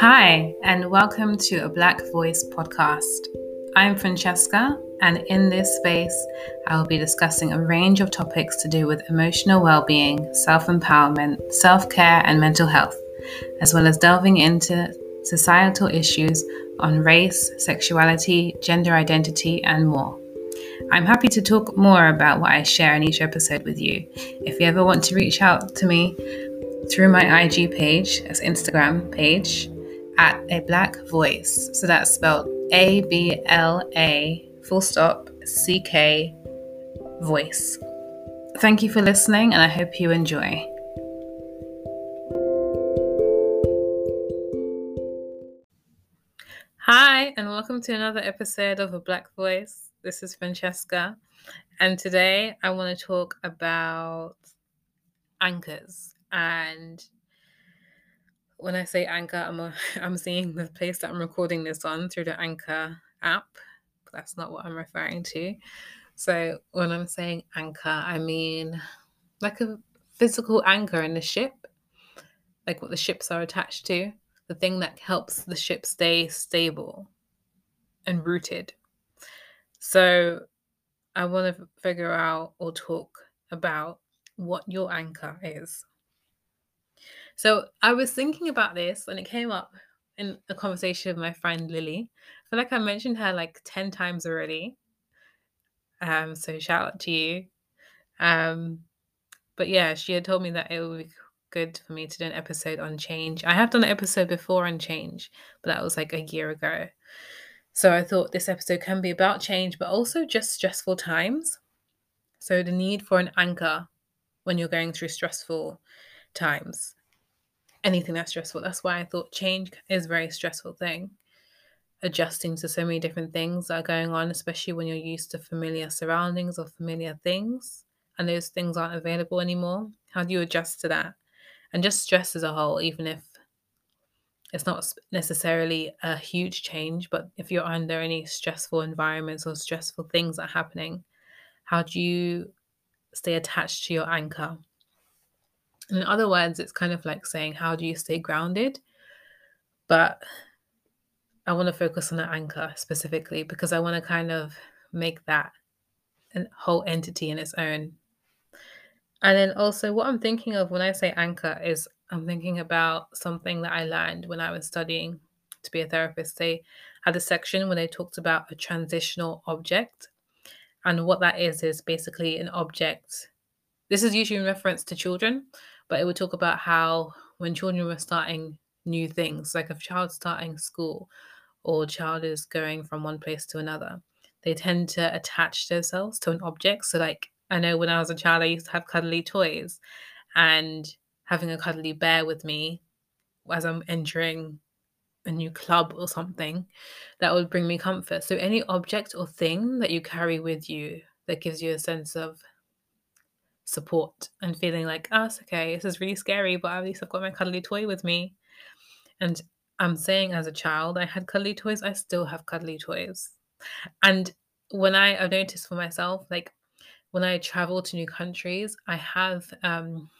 Hi, and welcome to a Black Voice podcast. I'm Francesca, and in this space, I will be discussing a range of topics to do with emotional well being, self empowerment, self care, and mental health, as well as delving into societal issues on race, sexuality, gender identity, and more. I'm happy to talk more about what I share in each episode with you. If you ever want to reach out to me through my IG page, as Instagram page, at a black voice. So that's spelled A B L A full stop C K voice. Thank you for listening, and I hope you enjoy. Hi, and welcome to another episode of A Black Voice. This is Francesca, and today I want to talk about anchors. And when I say anchor, I'm, a, I'm seeing the place that I'm recording this on through the Anchor app. That's not what I'm referring to. So when I'm saying anchor, I mean like a physical anchor in the ship, like what the ships are attached to, the thing that helps the ship stay stable and rooted. So I want to figure out or talk about what your anchor is. So I was thinking about this and it came up in a conversation with my friend Lily. I feel like I mentioned her like 10 times already. Um, so shout out to you. Um, but yeah, she had told me that it would be good for me to do an episode on change. I have done an episode before on change, but that was like a year ago. So I thought this episode can be about change, but also just stressful times. So the need for an anchor when you're going through stressful times. Anything that's stressful. That's why I thought change is a very stressful thing. Adjusting to so many different things that are going on, especially when you're used to familiar surroundings or familiar things, and those things aren't available anymore. How do you adjust to that? And just stress as a whole, even if it's not necessarily a huge change, but if you're under any stressful environments or stressful things that are happening, how do you stay attached to your anchor? And in other words, it's kind of like saying, how do you stay grounded? But I want to focus on the anchor specifically because I want to kind of make that a whole entity in its own. And then also, what I'm thinking of when I say anchor is I'm thinking about something that I learned when I was studying to be a therapist. They had a section where they talked about a transitional object. And what that is, is basically an object. This is usually in reference to children, but it would talk about how when children were starting new things, like a child starting school or child is going from one place to another, they tend to attach themselves to an object. So, like, I know when I was a child, I used to have cuddly toys, and having a cuddly bear with me as I'm entering a new club or something, that would bring me comfort. So, any object or thing that you carry with you that gives you a sense of support and feeling like, oh, it's okay, this is really scary, but at least I've got my cuddly toy with me. And I'm saying as a child, I had cuddly toys, I still have cuddly toys. And when I, I've noticed for myself, like when I travel to new countries, I have um,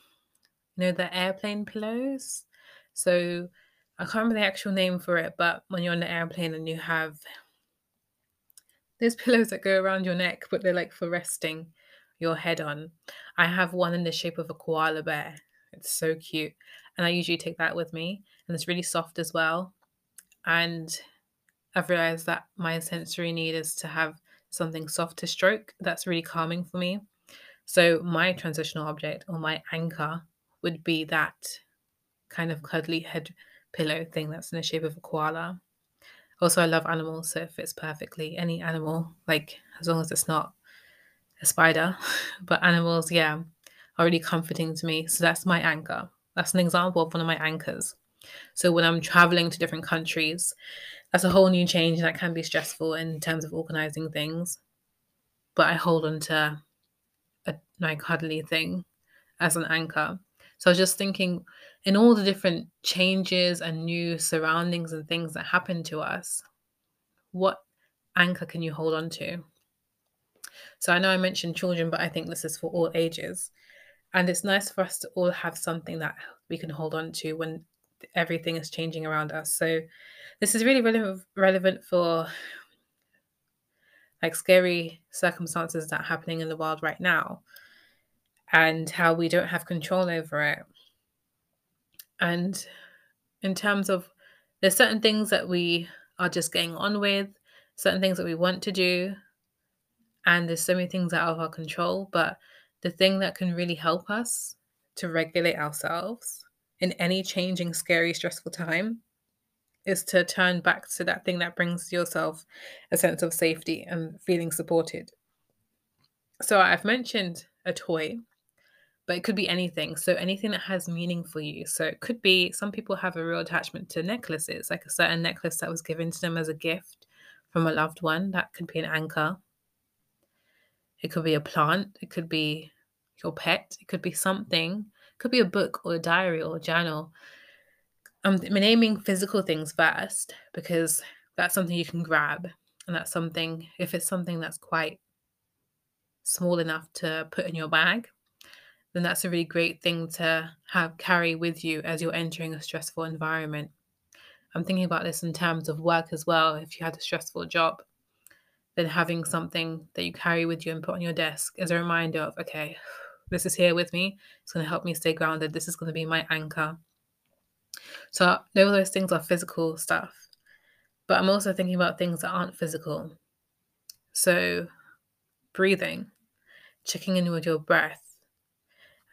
you know, the airplane pillows. So I can't remember the actual name for it, but when you're on the airplane and you have those pillows that go around your neck, but they're like for resting your head on. I have one in the shape of a koala bear. It's so cute. And I usually take that with me. And it's really soft as well. And I've realized that my sensory need is to have something soft to stroke. That's really calming for me. So my transitional object or my anchor would be that kind of cuddly head pillow thing that's in the shape of a koala. Also, I love animals, so it fits perfectly. Any animal, like as long as it's not a spider, but animals, yeah, are really comforting to me. So that's my anchor. That's an example of one of my anchors. So when I'm traveling to different countries, that's a whole new change and that can be stressful in terms of organizing things. But I hold on to a like cuddly thing as an anchor. So I was just thinking, in all the different changes and new surroundings and things that happen to us, what anchor can you hold on to? So I know I mentioned children, but I think this is for all ages. And it's nice for us to all have something that we can hold on to when everything is changing around us. So this is really relevant relevant for like scary circumstances that are happening in the world right now and how we don't have control over it. And in terms of there's certain things that we are just getting on with, certain things that we want to do, and there's so many things out of our control. But the thing that can really help us to regulate ourselves in any changing, scary, stressful time is to turn back to that thing that brings yourself a sense of safety and feeling supported. So I've mentioned a toy, but it could be anything. So anything that has meaning for you. So it could be some people have a real attachment to necklaces, like a certain necklace that was given to them as a gift from a loved one. That could be an anchor. It could be a plant. It could be your pet. It could be something. It could be a book or a diary or a journal I'm naming physical things first because that's something you can grab. And that's something, if it's something that's quite small enough to put in your bag, then that's a really great thing to have carry with you as you're entering a stressful environment. I'm thinking about this in terms of work as well. If you had a stressful job, then having something that you carry with you and put on your desk as a reminder of, okay, this is here with me. It's going to help me stay grounded. This is going to be my anchor. So all those things are physical stuff. But I'm also thinking about things that aren't physical. So breathing, checking in with your breath,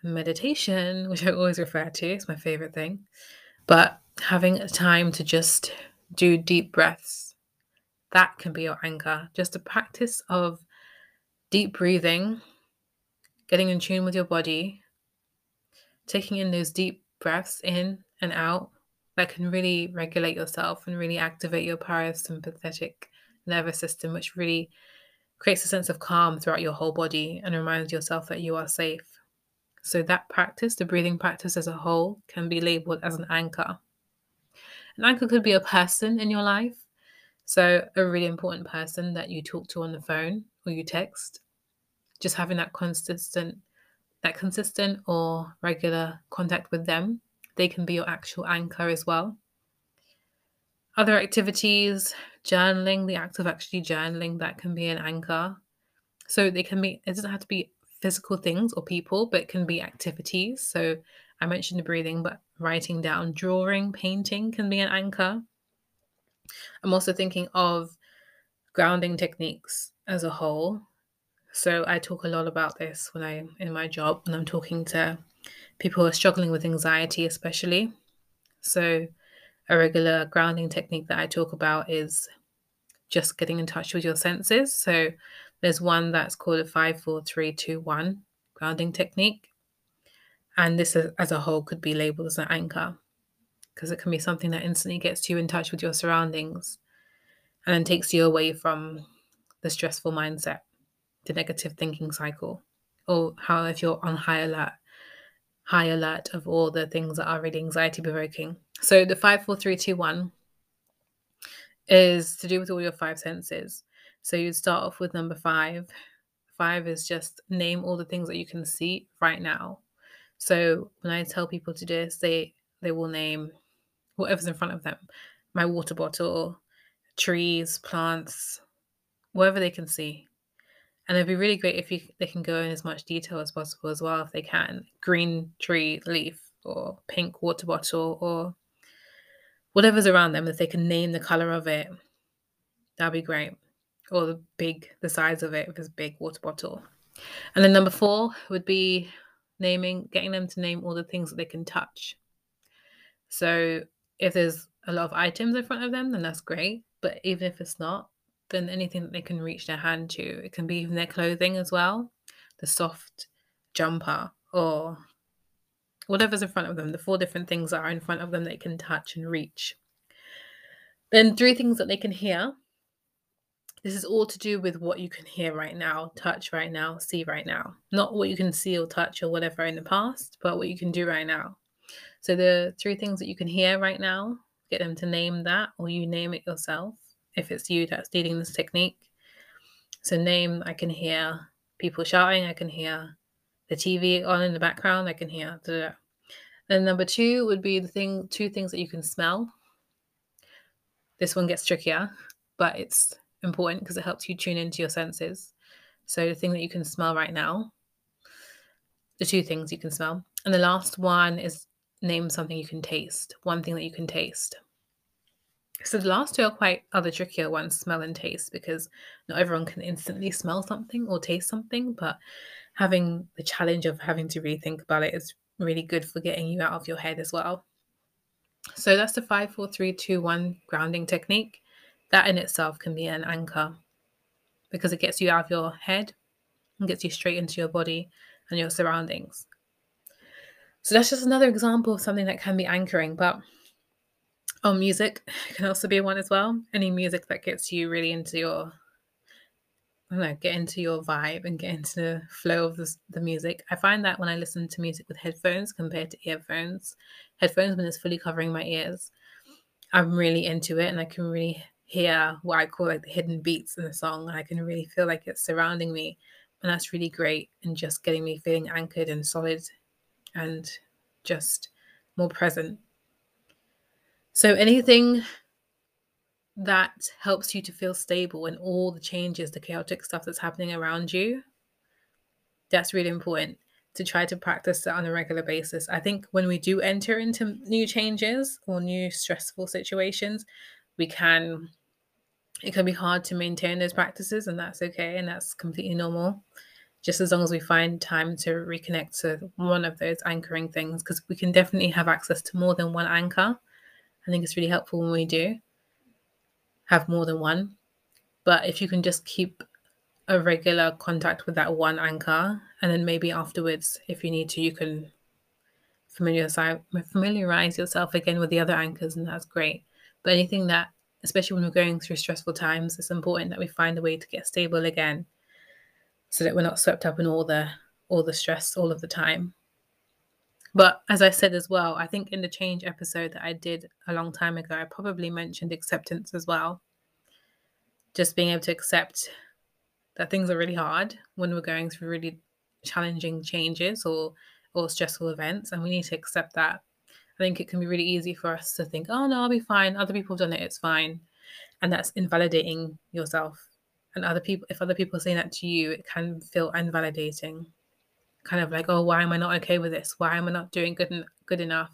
meditation, which I always refer to, is my favorite thing. But having time to just do deep breaths, that can be your anchor. Just a practice of deep breathing, getting in tune with your body, taking in those deep breaths in and out that can really regulate yourself and really activate your parasympathetic nervous system, which really creates a sense of calm throughout your whole body and reminds yourself that you are safe. So, that practice, the breathing practice as a whole, can be labeled as an anchor. An anchor could be a person in your life. So, a really important person that you talk to on the phone or you text. Just having that consistent, that consistent or regular contact with them they can be your actual anchor as well. Other activities, journaling, the act of actually journaling, that can be an anchor. So they can be, it doesn't have to be physical things or people, but it can be activities. So I mentioned the breathing, but writing down, drawing, painting can be an anchor. I'm also thinking of grounding techniques as a whole. So I talk a lot about this when I in my job when I'm talking to people who are struggling with anxiety, especially. So, a regular grounding technique that I talk about is just getting in touch with your senses. So, there's one that's called a 54321 grounding technique. And this, as a whole, could be labeled as an anchor because it can be something that instantly gets you in touch with your surroundings and then takes you away from the stressful mindset, the negative thinking cycle, or how if you're on high alert, high alert of all the things that are really anxiety provoking. So the 54321 is to do with all your five senses. So you'd start off with number five. Five is just name all the things that you can see right now. So when I tell people to do this, they they will name whatever's in front of them. My water bottle, trees, plants, whatever they can see. And it'd be really great if you they can go in as much detail as possible as well if they can. Green tree leaf or pink water bottle or whatever's around them, if they can name the color of it, that'd be great. Or the big the size of it if it's a big water bottle. And then number four would be naming getting them to name all the things that they can touch. So if there's a lot of items in front of them, then that's great. But even if it's not, then anything that they can reach their hand to. It can be even their clothing as well, the soft jumper or whatever's in front of them, the four different things that are in front of them they can touch and reach. Then, three things that they can hear. This is all to do with what you can hear right now, touch right now, see right now. Not what you can see or touch or whatever in the past, but what you can do right now. So, the three things that you can hear right now, get them to name that or you name it yourself if it's you that's leading this technique. So, name, I can hear people shouting, I can hear the TV on in the background, I can hear. Then number two would be the thing two things that you can smell. This one gets trickier, but it's important because it helps you tune into your senses. So the thing that you can smell right now, the two things you can smell. And the last one is name something you can taste, one thing that you can taste. So the last two are quite other trickier ones, smell and taste, because not everyone can instantly smell something or taste something, but having the challenge of having to rethink about it is really good for getting you out of your head as well. So that's the five, four, three, two, one grounding technique. That in itself can be an anchor because it gets you out of your head and gets you straight into your body and your surroundings. So that's just another example of something that can be anchoring. But oh, music can also be one as well. Any music that gets you really into your I don't know, get into your vibe and get into the flow of the, the music. I find that when I listen to music with headphones compared to earphones, headphones when it's fully covering my ears, I'm really into it and I can really hear what I call like the hidden beats in the song. And I can really feel like it's surrounding me. And that's really great and just getting me feeling anchored and solid and just more present. So anything that helps you to feel stable in all the changes, the chaotic stuff that's happening around you, that's really important to try to practice that on a regular basis. I think when we do enter into new changes or new stressful situations, we can it can be hard to maintain those practices and that's okay and that's completely normal just as long as we find time to reconnect to one of those anchoring things because we can definitely have access to more than one anchor i think it's really helpful when we do have more than one. But if you can just keep a regular contact with that one anchor, and then maybe afterwards, if you need to, you can familiarize yourself again with the other anchors, and that's great. But anything that, especially when we're going through stressful times, it's important that we find a way to get stable again, so that we're not swept up in all the all the stress all of the time. But as I said as well, I think in the change episode that I did a long time ago, I probably mentioned acceptance as well. Just being able to accept that things are really hard when we're going through really challenging changes or or stressful events, and we need to accept that. I think it can be really easy for us to think, "Oh no, I'll be fine. Other people have done it. It's fine," and that's invalidating yourself. And other people, if other people are saying that to you, it can feel invalidating kind of like, oh, why am I not okay with this? Why am I not doing good, good enough?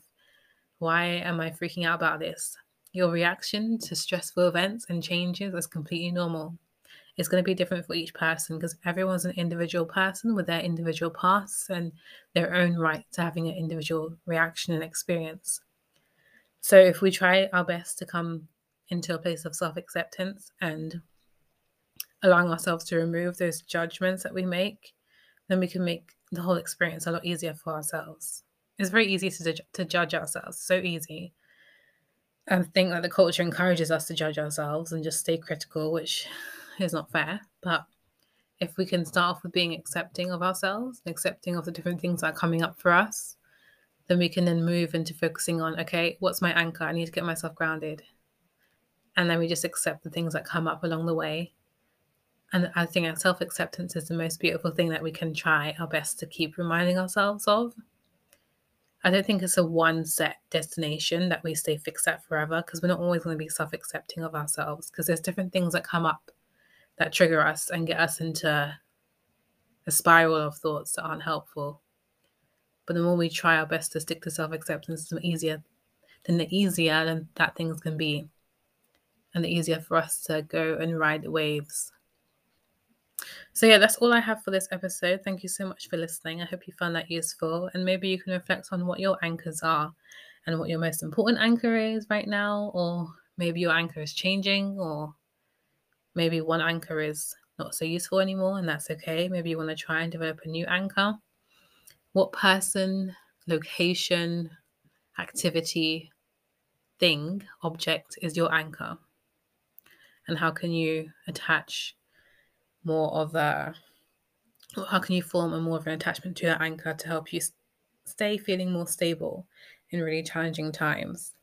Why am I freaking out about this? Your reaction to stressful events and changes is completely normal. It's going to be different for each person because everyone's an individual person with their individual paths and their own right to having an individual reaction and experience. So, if we try our best to come into a place of self acceptance and allowing ourselves to remove those judgments that we make, then we can make the whole experience a lot easier for ourselves. It's very easy to, to judge ourselves, so easy. I think that the culture encourages us to judge ourselves and just stay critical, which is not fair. But if we can start off with being accepting of ourselves, accepting of the different things that are coming up for us, then we can then move into focusing on, okay, what's my anchor? I need to get myself grounded. And then we just accept the things that come up along the way and I think that self acceptance is the most beautiful thing that we can try our best to keep reminding ourselves of. I don't think it's a one set destination that we stay fixed at forever because we're not always going to be self accepting of ourselves because there's different things that come up that trigger us and get us into a spiral of thoughts that aren't helpful. But the more we try our best to stick to self acceptance, the easier, then the easier that things can be, and the easier for us to go and ride the waves so, yeah, that's all I have for this episode. Thank you so much for listening. I hope you found that useful. And maybe you can reflect on what your anchors are and what your most important anchor is right now, or maybe your anchor is changing, or maybe one anchor is not so useful anymore, and that's okay. Maybe you want to try and develop a new anchor. What person, location, activity, thing, object is your anchor? And how can you attach more of a how can you form a more of an attachment to that anchor to help you stay feeling more stable in really challenging times?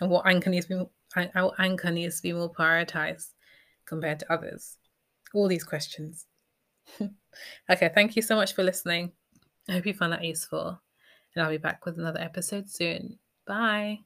And what anchor needs to be our anchor needs to be more prioritized compared to others? All these questions. Okay thank you so much for listening. I hope you found that useful. And I'll be back with another episode soon. Bye.